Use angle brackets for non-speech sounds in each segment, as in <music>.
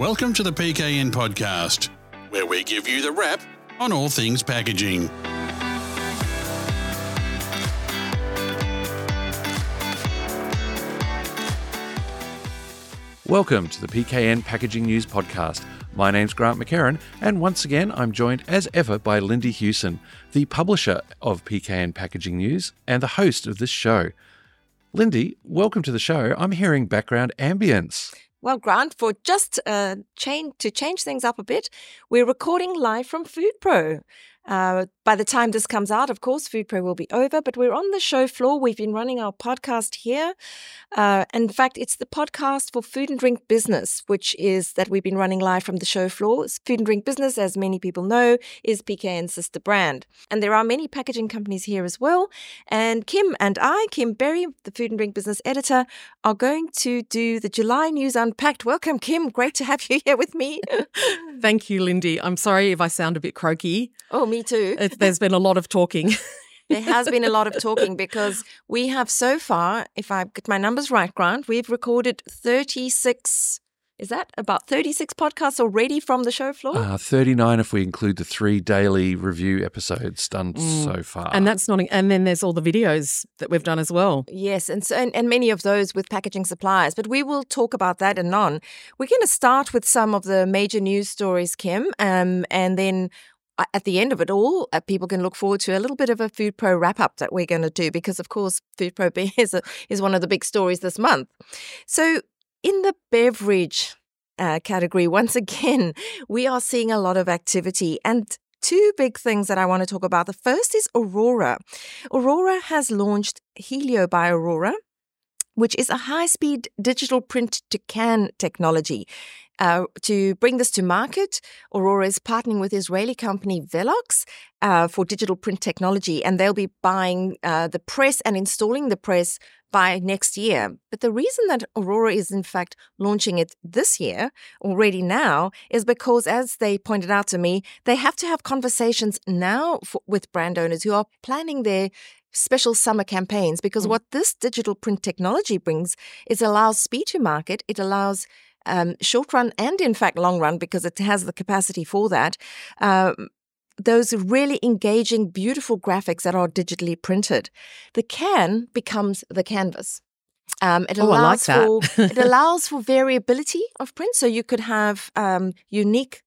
Welcome to the PKN podcast, where we give you the wrap on all things packaging. Welcome to the PKN Packaging News Podcast. My name's Grant McHerron, and once again, I'm joined as ever by Lindy Hughson, the publisher of PKN Packaging News and the host of this show. Lindy, welcome to the show. I'm hearing background ambience. Well, Grant, for just uh, change to change things up a bit, we're recording live from Food Pro. Uh, by the time this comes out, of course, Food Pro will be over, but we're on the show floor. We've been running our podcast here. Uh, in fact, it's the podcast for food and drink business, which is that we've been running live from the show floor. Food and drink business, as many people know, is PKN's sister brand. And there are many packaging companies here as well. And Kim and I, Kim Berry, the food and drink business editor, are going to do the July News Unpacked. Welcome, Kim. Great to have you <laughs> here with me. Thank you, Lindy. I'm sorry if I sound a bit croaky. Oh, me too. It, there's been a lot of talking. <laughs> there has been a lot of talking because we have so far, if I get my numbers right, Grant, we've recorded 36. Is that about 36 podcasts already from the show floor? Uh, 39 if we include the three daily review episodes done mm. so far. And that's not, and then there's all the videos that we've done as well. Yes, and, so, and, and many of those with packaging suppliers. But we will talk about that anon. We're going to start with some of the major news stories, Kim, um, and then at the end of it all, uh, people can look forward to a little bit of a Food Pro wrap up that we're going to do because, of course, Food Pro <laughs> is, a, is one of the big stories this month. So, in the beverage uh, category, once again, <laughs> we are seeing a lot of activity and two big things that I want to talk about. The first is Orora. Orora has launched Helio by Orora, which is a high speed digital print to can technology. Uh, to bring this to market, Orora is partnering with Israeli company Velox uh, for digital print technology, and they'll be buying uh, the press and installing the press by next year. But the reason that Orora is in fact launching it this year, already now, is because, as they pointed out to me, they have to have conversations now for, with brand owners who are planning their special summer campaigns because mm. what this digital print technology brings is allows speed to market it allows um, short run and in fact long run because it has the capacity for that um, those really engaging beautiful graphics that are digitally printed. The can becomes the canvas. Um, it allows oh, like for it <laughs> allows for variability of print, so you could have um, unique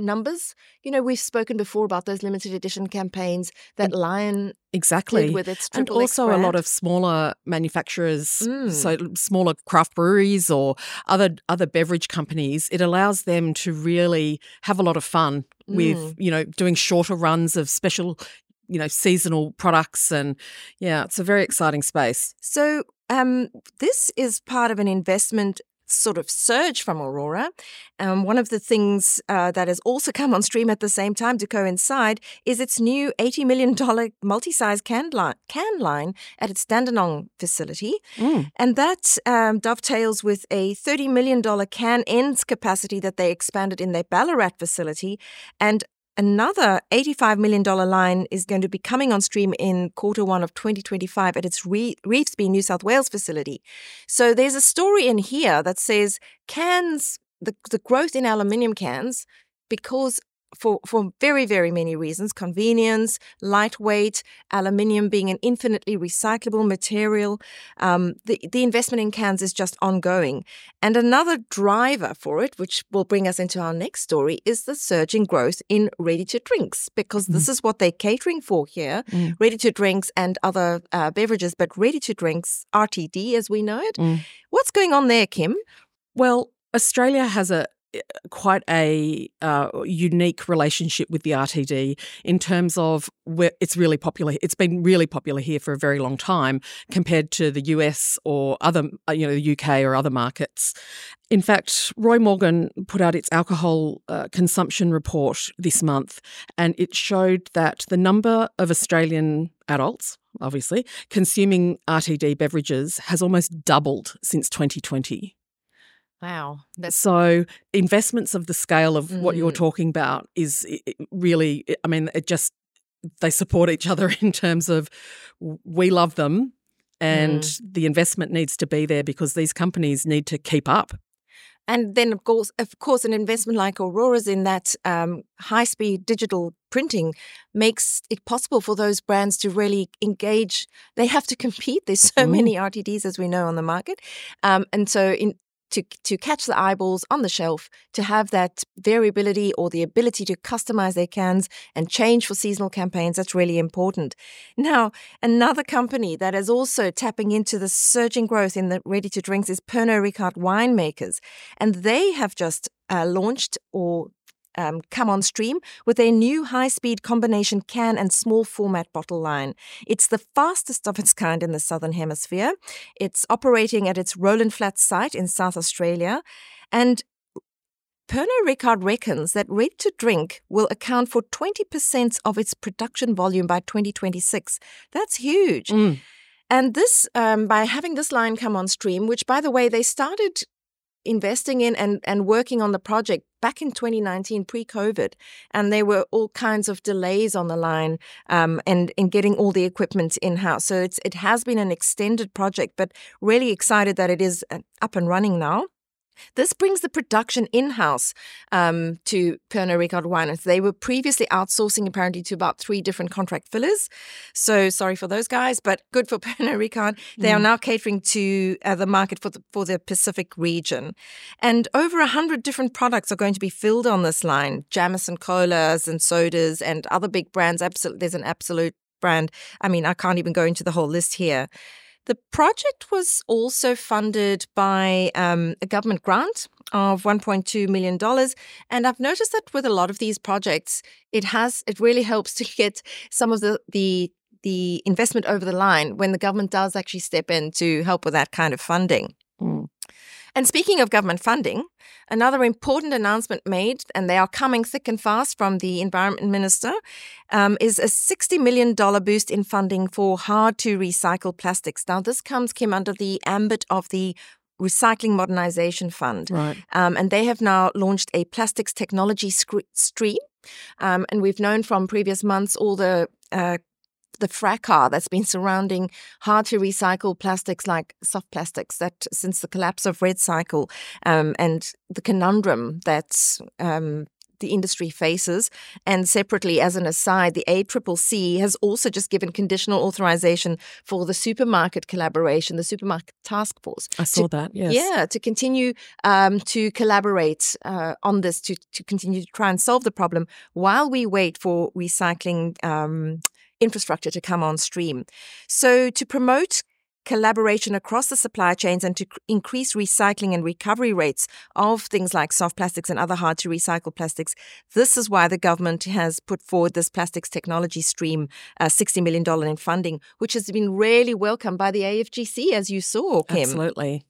numbers. You know, we've spoken before about those limited edition campaigns that Lion exactly with its and also a lot of smaller manufacturers, mm. so smaller craft breweries or other other beverage companies. It allows them to really have a lot of fun mm. with you know doing shorter runs of special you know seasonal products and yeah it's a very exciting space so um, this is part of an investment sort of surge from Orora. Um, one of the things uh, that has also come on stream at the same time to coincide is its new $80 million multi-size can line, can line at its Dandenong facility. Mm. And that um, dovetails with a $30 million can ends capacity that they expanded in their Ballarat facility and Another $85 million line is going to be coming on stream in quarter one of 2025 at its Re- Revesby, New South Wales facility. So there's a story in here that says cans, the, the growth in aluminium cans, because for, for very, very many reasons convenience, lightweight, aluminium being an infinitely recyclable material. Um, the, the investment in cans is just ongoing. And another driver for it, which will bring us into our next story, is the surging growth in ready to drinks, because mm. this is what they're catering for here mm. ready to drinks and other uh, beverages, but ready to drinks, RTD as we know it. Mm. What's going on there, Kim? Well, Australia has a quite a uh, unique relationship with the RTD in terms of where it's really popular. It's been really popular here for a very long time compared to the US or other, uh, you know, the UK or other markets. In fact, Roy Morgan put out its alcohol uh, consumption report this month, and it showed that the number of Australian adults, obviously, consuming RTD beverages has almost doubled since 2020. Wow. That's... So, investments of the scale of mm. what you're mm. talking about is really, I mean, it just, they support each other <laughs> in terms of we love them and mm. the investment needs to be there because these companies need to keep up. And then, of course, of course, an investment like Orora's in that um, high-speed digital printing makes it possible for those brands to really engage. They have to <laughs> compete. There's so mm-hmm. many RTDs, as we know, on the market, um, and so in to, to catch the eyeballs on the shelf, to have that variability or the ability to customize their cans and change for seasonal campaigns, that's really important. Now, another company that is also tapping into the surging growth in the ready to drinks is Pernod Ricard Winemakers. And they have just uh, launched or um, come on stream with their new high speed combination can and small format bottle line. It's the fastest of its kind in the Southern Hemisphere. It's operating at its Rowland Flats site in South Australia. And Pernod Ricard reckons that ready to drink will account for 20% of its production volume by 2026. That's huge. Mm. And this, um, by having this line come on stream, which by the way, they started investing in and, and working on the project back in 2019 pre-covid and there were all kinds of delays on the line um, and in getting all the equipment in-house. So it's it has been an extended project but really excited that it is uh, up and running now this brings the production in house um, to Pernod Ricard Winemakers. They were previously outsourcing apparently to about three different contract fillers. So sorry for those guys, but good for <laughs> Pernod Ricard. They mm. are now catering to uh, the market for the, for the Pacific region. And over a hundred different products are going to be filled on this line Jameson colas and sodas and other big brands. Absolut, there's an absolute brand. I mean, I can't even go into the whole list here. The project was also funded by um, a government grant of $1.2 million. And I've noticed that with a lot of these projects, it has it really helps to <laughs> get some of the the the investment over the line when the government does actually step in to help with that kind of funding. And speaking of government funding, another important announcement made, and they are coming thick and fast from the Environment Minister, um, is a $60 million boost in funding for hard to recycle plastics. Now, this comes, Kim, under the ambit of the Recycling Modernization Fund. Right. Um, and they have now launched a plastics technology stream. Um, and we've known from previous months all the uh, the fracas that's been surrounding hard to recycle plastics like soft plastics that since the collapse of REDcycle um, and the conundrum that um, the industry faces. And separately, as an aside, the ACCC has also just given conditional authorization for the supermarket collaboration, the supermarket task force. I saw to, that, yes. Yeah, to continue um, to collaborate uh, on this, to, to continue to try and solve the problem while we wait for recycling um, infrastructure to come on stream. So, to promote collaboration across the supply chains and to increase recycling and recovery rates of things like soft plastics and other hard to recycle plastics. This is why the government has put forward this plastics technology stream, uh, $60 million in funding, which has been really welcomed by the AFGC, as you saw, Kim. Absolutely.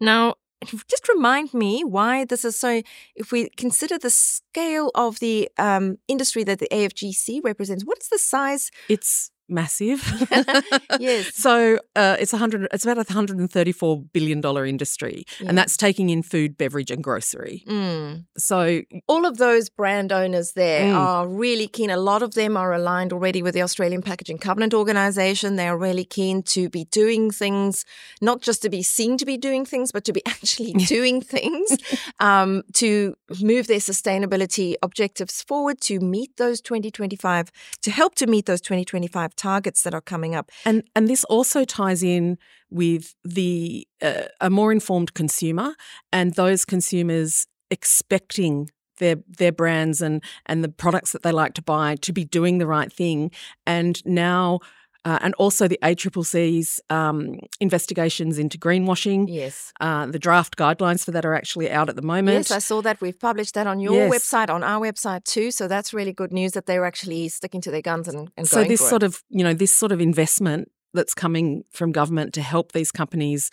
Now, just remind me why this is so. If we consider the scale of the um, industry that the AFGC represents, what is the size? It's massive. <laughs> yes. so uh, it's hundred. It's about a hundred and thirty-four billion dollar industry, yeah. and that's taking in food, beverage, and grocery. Mm. So all of those brand owners there mm. are really keen. A lot of them are aligned already with the Australian Packaging Covenant Organisation. They are really keen to be doing things, not just to be seen to be doing things, but to be <laughs> actually doing things <laughs> um, to move their sustainability objectives forward to meet those 2025 to help to meet those 2025 targets that are coming up. And and this also ties in with the uh, a more informed consumer and those consumers expecting their their brands and and the products that they like to buy to be doing the right thing and now uh, and also the ACCC's um, investigations into greenwashing. Yes. Uh, the draft guidelines for that are actually out at the moment. Yes, I saw that. We've published that on your yes. website, on our website too. So that's really good news that they're actually sticking to their guns and, and so this sort it. of you know this sort of investment that's coming from government to help these companies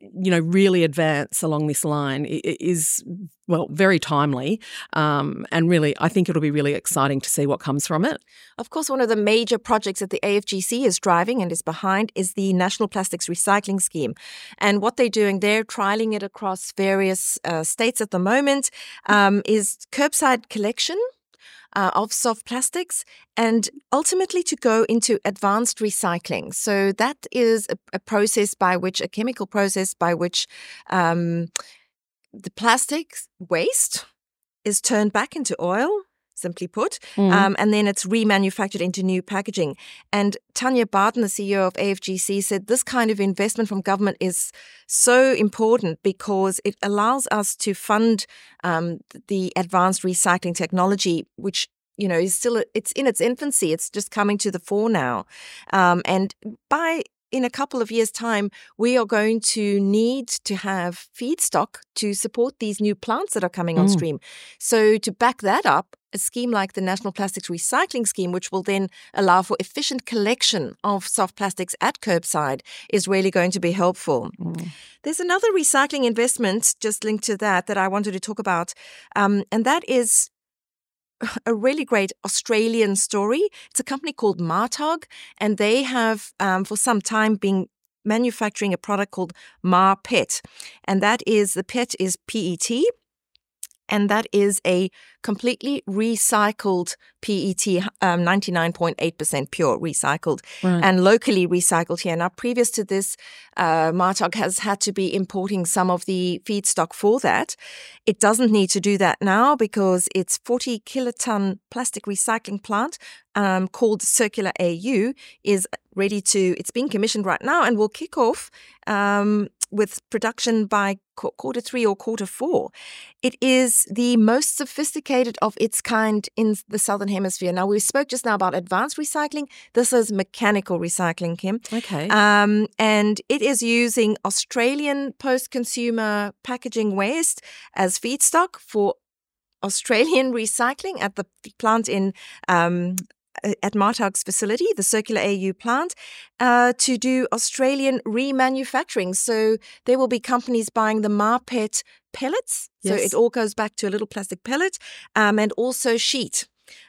you know really advance along this line is well very timely um, and really i think it'll be really exciting to see what comes from it. Of course one of the major projects that the afgc is driving and is behind is the national plastics recycling scheme. And what they're doing they're trialing it across various uh, states at the moment um, is curbside collection uh, of soft plastics and ultimately to go into advanced recycling. So that is a, a process by which, a chemical process by which um, the plastic waste is turned back into oil simply put, Mm. um, and then it's remanufactured into new packaging. And Tanya Barden, the CEO of AFGC, said this kind of investment from government is so important because it allows us to fund um, the advanced recycling technology, which you know is still it's in its infancy. It's just coming to the fore now, um, and by in a couple of years' time, we are going to need to have feedstock to support these new plants that are coming on Mm. stream. So, to back that up, a scheme like the National Plastics Recycling Scheme, which will then allow for efficient collection of soft plastics at curbside, is really going to be helpful. Mm. There's another recycling investment just linked to that that I wanted to talk about, um, and that is a really great Australian story. It's a company called Martogg, and they have um, for some time been manufacturing a product called Mar PET, and that is the PET is PET. And that is a completely recycled PET, um, 99.8% pure recycled Right. and locally recycled here. Now, previous to this, uh, Martogg has had to be importing some of the feedstock for that. It doesn't need to do that now because its 40 kiloton plastic recycling plant um, called Circular AU is ready to, it's being commissioned right now and will kick off um, with production by qu- quarter three or quarter four. It is the most sophisticated of its kind in the Southern Hemisphere. Now, we spoke just now about advanced recycling. This is mechanical recycling, Kim. Okay. Um, and it is using Australian post consumer packaging waste as feedstock for Australian <laughs> recycling at the plant in. Um, at Martogg's facility, the Circular AU plant, uh, to do Australian remanufacturing. So there will be companies buying the Marpet pellets. So it all goes back to a little plastic pellet um, and also sheet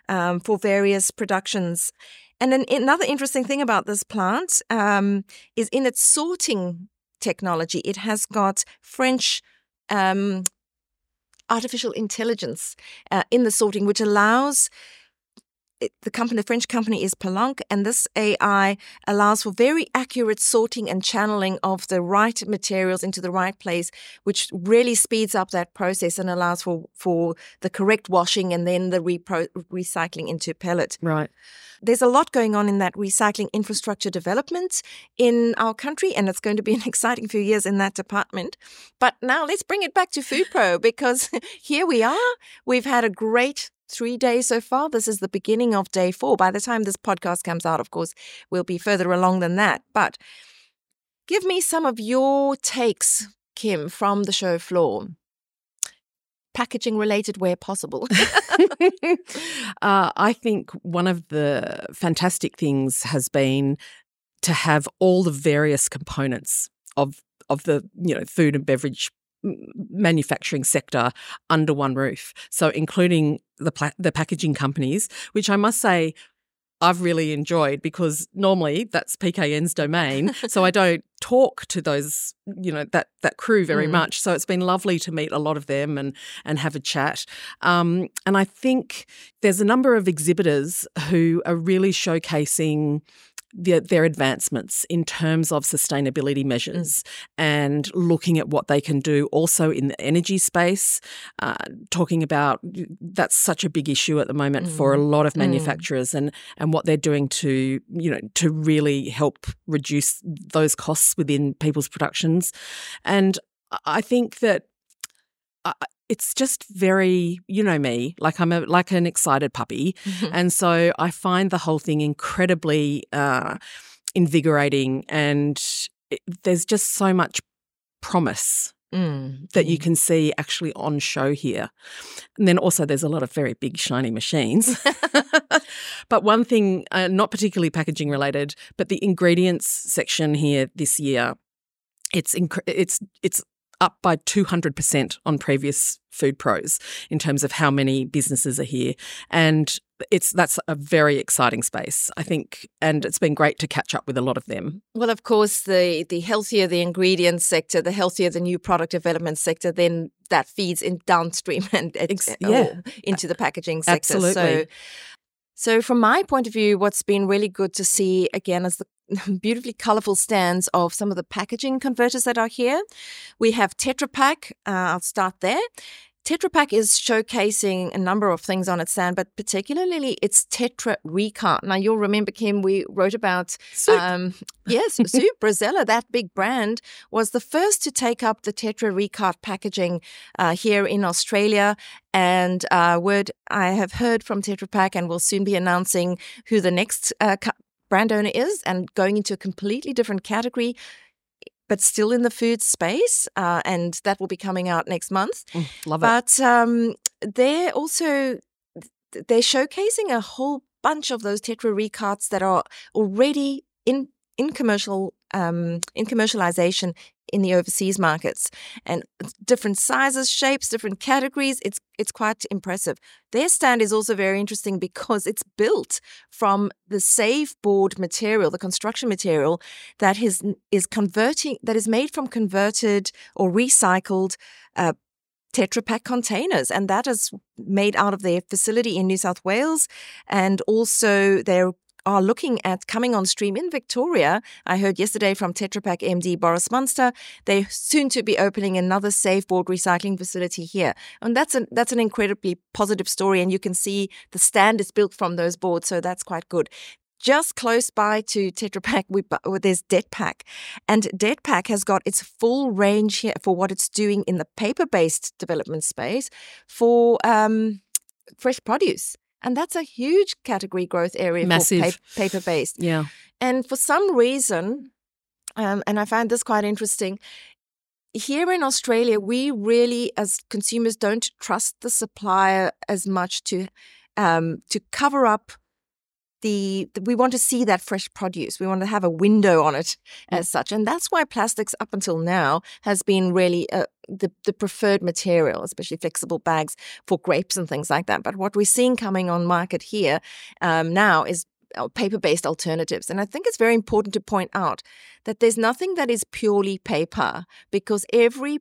um, for various productions. And then another interesting thing about this plant um, is in its sorting technology, it has got French um, artificial intelligence uh, in the sorting, which allows it, the company, the French company is Pellenc, and this AI allows for very accurate sorting and channeling of the right materials into the right place, which really speeds up that process and allows for for the correct washing and then the repro- recycling into pellet. right. There's a lot going on in that recycling infrastructure development in our country, and it's going to be <laughs> an exciting few years in that department. But now let's bring it back to Food Pro because <laughs> here we are. We've had a great three days so far. This is the beginning of day four. By the time this podcast comes out, of course, we'll be further along than that. But give me some of your takes, Kim, from the show floor. Packaging related where possible. <laughs> <laughs> uh, I think one of the fantastic things has been to have all the various components of of the you know food and beverage manufacturing sector under one roof. So including the pla- the packaging companies, which I must say I've really enjoyed because normally that's PKN's domain, <laughs> so I don't talk to those, you know, that that crew very Mm. much. So it's been lovely to meet a lot of them and and have a chat. Um, and I think there's a number of exhibitors who are really showcasing their, their advancements in terms of sustainability measures and looking at what they can do also in the energy space, uh, talking about that's such a big issue at the moment for a lot of Mm. manufacturers and, and what they're doing to, you know, to really help reduce those costs within people's productions. And I- think that it's just very, you know me, like I'm a, like an excited puppy. And so I find the whole thing incredibly uh, invigorating, and it, there's just so much promise Mm, that you can see actually on show here. And then also, there's a lot of very big, shiny machines. <laughs> <laughs> but one thing, uh, not particularly packaging related, but the ingredients section here this year, it's inc- it's it's up by 200% on previous food pros in terms of how many businesses are here and it's that's a very exciting space i think and it's been great to catch up with a lot of them Well, of course, the the healthier the ingredient sector, the healthier the new product development sector, then that feeds in downstream <laughs> and, yeah. into the packaging sector. Absolutely. So, from my point of view, what's been really good to see again is the <laughs> beautifully colorful stands of some of the packaging converters that are here. We have Tetra Pak. Uh, I'll start there. Tetra Pak is showcasing a number of things on its stand, but particularly its Tetra Recart. Now, you'll remember, Kim, we wrote about, Soup. um, yes, Soup, Brazella, <laughs> that big brand, was the first to take up the Tetra Recart packaging uh, here in Australia. And uh, word I have heard from Tetra Pak, and we'll soon be announcing who the next uh, brand owner is, and going into a completely different category but still in the food space, uh, and that will be coming out next month. Mm, love it. But um, they're also they're showcasing a whole bunch of those Tetra Recarts that are already in in commercial um, in commercialization in the overseas markets and different sizes, shapes, different categories. It's it's quite impressive. Their stand is also very interesting because it's built from the save board material, the construction material that is is converting that is made from converted or recycled uh, Tetra Pak containers, and that is made out of their facility in New South Wales, and also their are looking at coming on stream in Victoria. I heard yesterday from Tetra Pak MD Boris Munster, they're soon to be opening another safe board recycling facility here. And that's an, that's an incredibly positive story. And you can see the stand is built from those boards. So that's quite good. Just close by to Tetra Pak, we, there's Detpak. And Detpak has got its full range here for what it's doing in the paper based development space for um, fresh produce. And that's a huge category growth area Massive. for paper based. Yeah. And for some reason, um, and I find this quite interesting, here in Australia, we really, as consumers, don't trust the supplier as much to um, to cover up the, the, we want to see that fresh produce. We want to have a window on it as such, and that's why plastics up until now has been really uh, the the preferred material, especially flexible bags for grapes and things like that. But what we're seeing coming on market here um, now is uh, paper-based alternatives, and I think it's very important to point out that there's nothing that is purely paper because every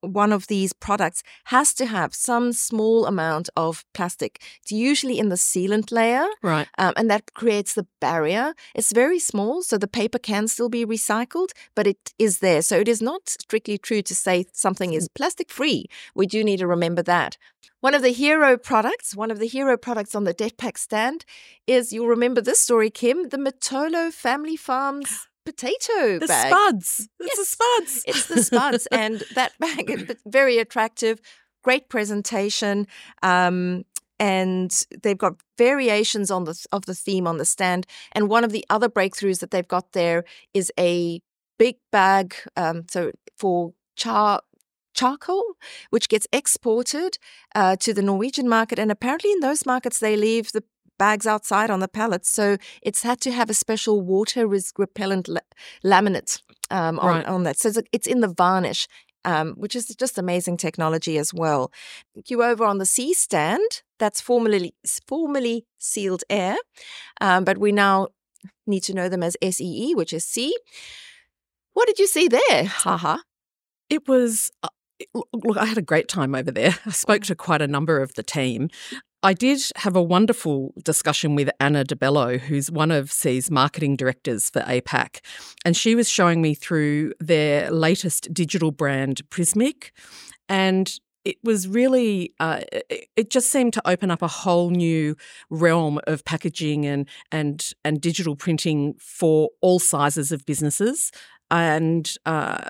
one of these products has to have some small amount of plastic. It's usually in the sealant layer, Right. um, and that creates the barrier. It's very small, so the paper can still be recycled, but it is there. So it is not strictly true to say something is plastic free. We do need to remember that. One of the hero products, one of the hero products on the Detpak stand is, you'll remember this story, Kim, the Mitolo Family Farms potato The bag. spuds. It's the spuds. It's the spuds, <laughs> and that bag is very attractive, great presentation, um, and they've got variations on the of the theme on the stand. And one of the other breakthroughs that they've got there is a big bag, um, so for char charcoal, which gets exported uh, to the Norwegian market, and apparently in those markets they leave the bags outside on the pallets. So it's had to have a special water repellent la- laminate um, on, Right. on that. So it's- it's in the varnish, um, which is just amazing technology as well. You over on the SEE stand, that's formerly formerly sealed air, um, but we now need to know them as SEE, which is C. What did you see there? Haha. It was, uh, look, look, I had a great time over there. I spoke to quite a number of the team. I did have a wonderful discussion with Anna DeBello, who's one of SEE's marketing directors for APAC. And she was showing me through their latest digital brand, Prismiq. And it was really, uh, it, just seemed to open up a whole new realm of packaging and, and, and digital printing for all sizes of businesses. And uh,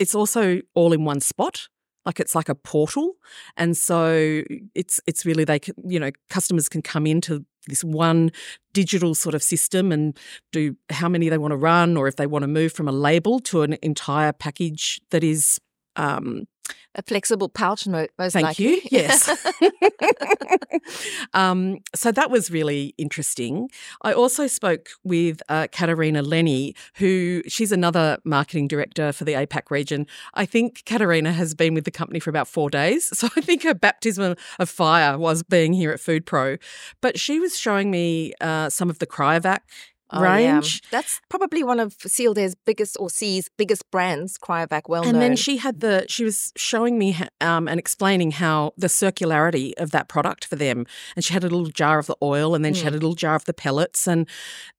it's also all in one spot like it's like a portal and so it's it's really they can you know customers can come into this one digital sort of system and do how many they want to run or if they want to move from a label to an entire package that is um, A flexible pouch, mo- most Thank likely. you. <laughs> Yes. <laughs> um, so that was really interesting. I also spoke with uh, Katarina Lenny, who she's another marketing director for the APAC region. I think Katarina has been with the company for about four days. <laughs> So I think her baptism of fire was being here at Food Pro. But she was showing me uh, some of the cryovac Oh, yeah. range. That's probably one of Sealed Air's biggest or SEE's biggest brands, Cryovac, well known. and then she had the she was showing me um, and explaining how the circularity of that product for them and she had a little jar of the oil and then she had a little jar of the pellets and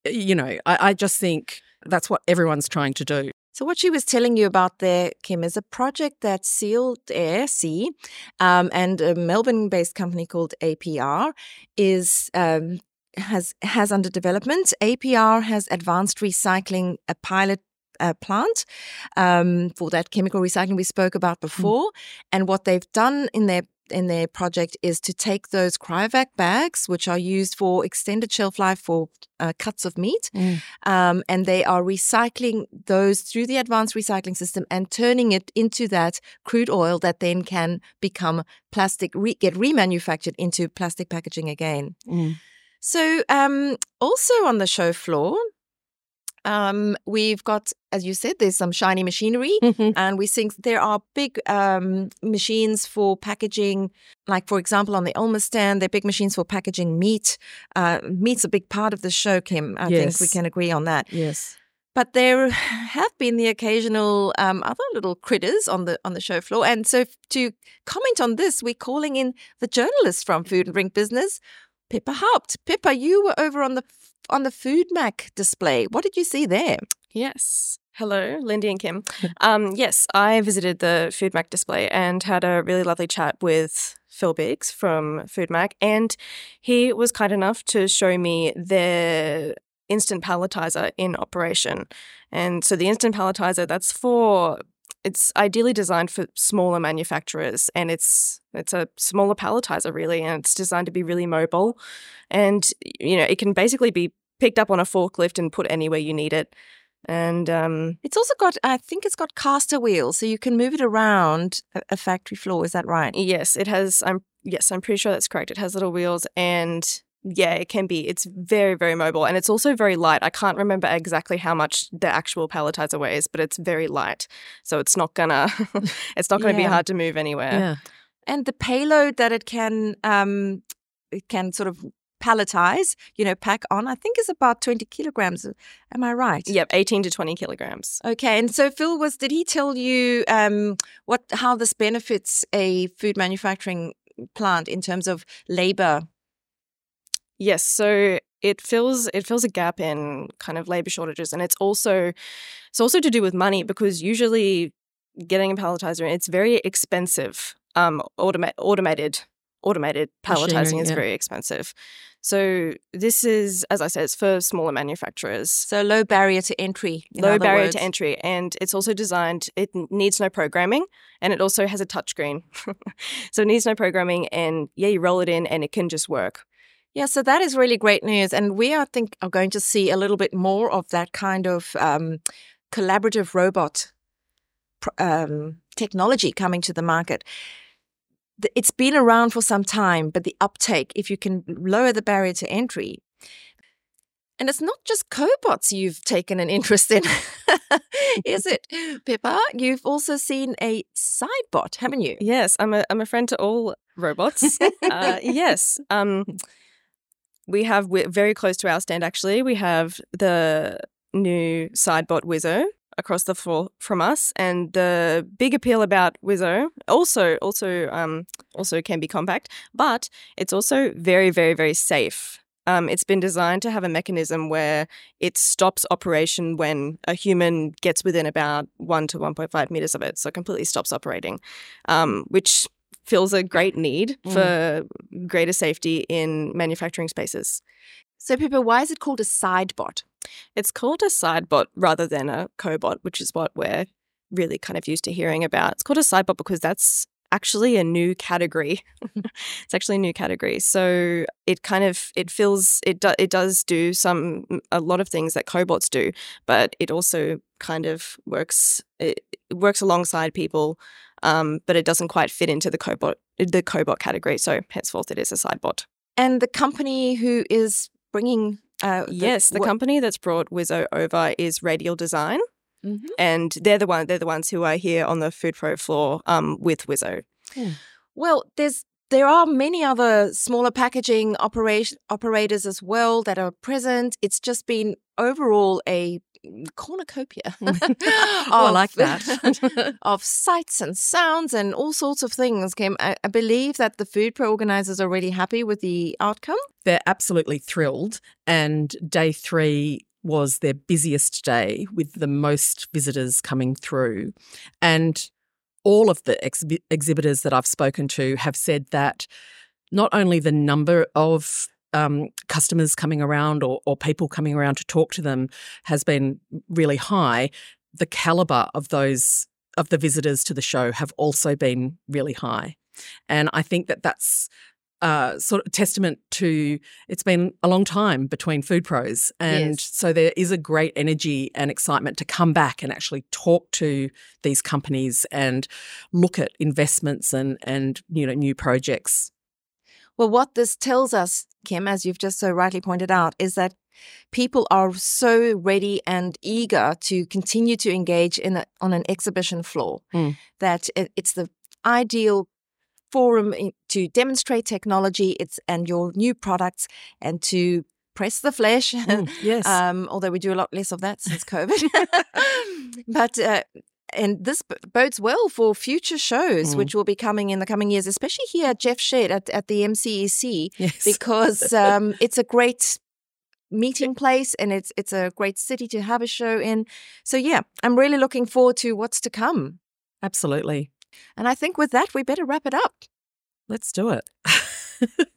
you know I, I just think that's what everyone's trying to do So what she was telling you about there, Kim, is a project that Sealed Air SEE um, and a Melbourne-based company called APR is um, has has under development. APR has advanced recycling a pilot. uh plant um, for that chemical recycling we spoke about before, and what they've done in their in their project is to take those cryovac bags, which are used for extended shelf life for uh, cuts of meat, um, and they are recycling those through the advanced recycling system and turning it into that crude oil that then can become plastic, re- get remanufactured into plastic packaging again. So, um, also on the show floor, um, we've got, as you said, there's some shiny machinery, and we think there are big um, machines for packaging. Like, for example, on the ULMA stand, there are big machines for packaging meat. Uh, meat's a big part of the show, Kim. I think we can agree on that. yes But there have been the occasional um, other little critters on the on the show floor, and so to comment on this, we're calling in the journalist from Food and Drink Business, Pippa Haupt. Pippa, you were over on the on the Foodmach display. What did you see there? Yes. Hello, Lindy and Kim. Um, yes, I visited the Foodmach display and had a really lovely chat with Phil Biggs from Foodmach, and he was kind enough to show me their instant palletizer in operation. And so the instant palletizer, that's for it's ideally designed for smaller manufacturers and it's it's a smaller palletizer really and it's designed to be really mobile and you know it can basically be picked up on a forklift and put anywhere you need it and um, It's also got, I think, it's got caster wheels, so you can move it around a, a factory floor. Is that right? yes it has i'm yes i'm pretty sure that's correct it has little wheels and yeah it can be it's very very mobile and it's also very light i can't remember exactly how much the actual palletizer weighs but it's very light so it's not gonna <laughs> it's not gonna be hard to move anywhere yeah and the payload that it can um it can sort of palletize, you know, pack on, I think is about 20 kilograms. Am I right? yep 18 to 20 kilograms Okay. And so Phil was did he tell you um what how this benefits a food manufacturing plant in terms of labor? Yes, so it fills it fills a gap in kind of labor shortages, and it's also it's also to do with money because usually getting a palletizer it's very expensive. Um, automa- automated automated palletizing is yeah. very expensive. So this is, as I said, it's for smaller manufacturers. So low barrier to entry. in Low barrier words. to entry, and it's also designed. It needs no programming, and it also has a touchscreen, <laughs> so it needs no programming. And yeah, you roll it in, and it can just work. Yeah, so that is really great news. And we, I think, are going to see a little bit more of that kind of um, collaborative robot um, technology coming to the market. It's been around for some time, but the uptake, if you can lower the barrier to entry, and it's not just cobots you've taken an <laughs> interest in, is it, <laughs> Pippa? You've also seen a sidebot, haven't you? Yes, I'm a I'm a friend to all robots. <laughs> uh, yes, um, we have very close to our stand. Actually, we have the new sidebot Wizzo across the floor from us, and the big appeal about Wizzo also also um, also can be compact, but it's also very very very safe. Um, it's been designed to have a mechanism where it stops operation when a human gets within about one to 1.5 meters of it. So it completely stops operating, um, which fills a great need mm. for greater safety in manufacturing spaces. So, Pippa, why is it called a sidebot? It's called a sidebot rather than a cobot, which is what we're really kind of used to hearing about. It's called a sidebot because that's actually a new category. <laughs> <laughs> it's actually a new category. So it kind of it feels it do, it does do some a lot of things that cobots do, but it also kind of works it works alongside people. Um, but it doesn't quite fit into the cobot the cobot category. So henceforth, it is a sidebot. And the company who is bringing uh, yes, the what- company that's brought Wizzo over is Radial Design. Mhm. and they're the one they're the ones who are here on the food pro floor um, with Wizzo. Well, there's there are many other smaller packaging operation, operators as well that are present. It's just been overall a cornucopia. <laughs> oh, I like that. <laughs> of sights and sounds and all sorts of things. Kim, I, I believe that the Food Pro organizers are really happy with the outcome. They're absolutely thrilled. And day three was their busiest day with the most visitors coming through. And all of the ex- exhibitors that I've spoken to have said that not only the number of um, customers coming around or, or people coming around to talk to them has been really high, the caliber of those of the visitors to the show have also been really high. And I think that that's uh, sort of testament to it's been a long time between food pros and yes. so there is a great energy and excitement to come back and actually talk to these companies and look at investments and and you know new projects well what this tells us kim as you've just so rightly pointed out is that people are so ready and eager to continue to engage in a, on an exhibition floor mm. that it, it's the ideal forum to demonstrate technology it's and your new products and to press the flesh. Mm, yes. <laughs> um, although we do a lot less of that since <laughs> COVID. <laughs> but uh, and this bodes well for future shows, mm. which will be coming in the coming years, especially here at Jeff Shed at, at the MCEC, yes. <laughs> because um, it's a great meeting place and it's it's a great city to have a show in. So yeah, I'm really looking forward to what's to come. Absolutely. And I think with that, we better wrap it up. Let's do it. <laughs>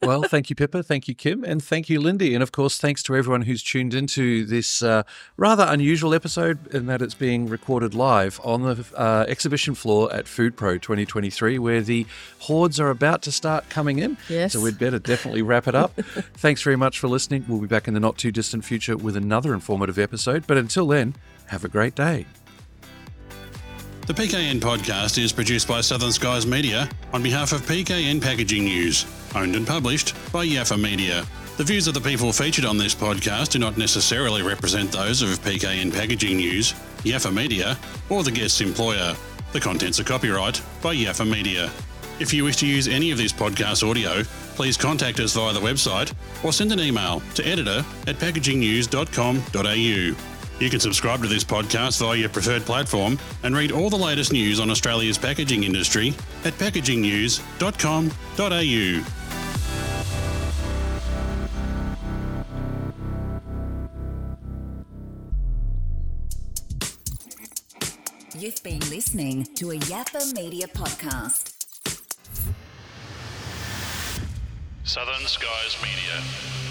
well, thank you, Pippa. Thank you, Kim. And thank you, Lindy. And of course, thanks to everyone who's tuned into this uh, rather unusual episode in that it's being recorded live on the uh, exhibition floor at Food Pro 2023, where the hordes are about to start coming in. Yes. So we'd better definitely wrap it up. <laughs> thanks very much for listening. We'll be back in the not too distant future with another informative episode. But until then, have a great day. The PKN podcast is produced by Southern Skies Media on behalf of PKN Packaging News, owned and published by Yaffa Media. The views of the people featured on this podcast do not necessarily represent those of PKN Packaging News, Yaffa Media, or the guest's employer. The contents are copyright by Yaffa Media. If you wish to use any of this podcast audio, please contact us via the website or send an email to editor at packagingnews.com.au. You can subscribe to this podcast via your preferred platform and read all the latest news on Australia's packaging industry at packagingnews.com.au. You've been listening to a Yaffa Media podcast. Southern Skies Media.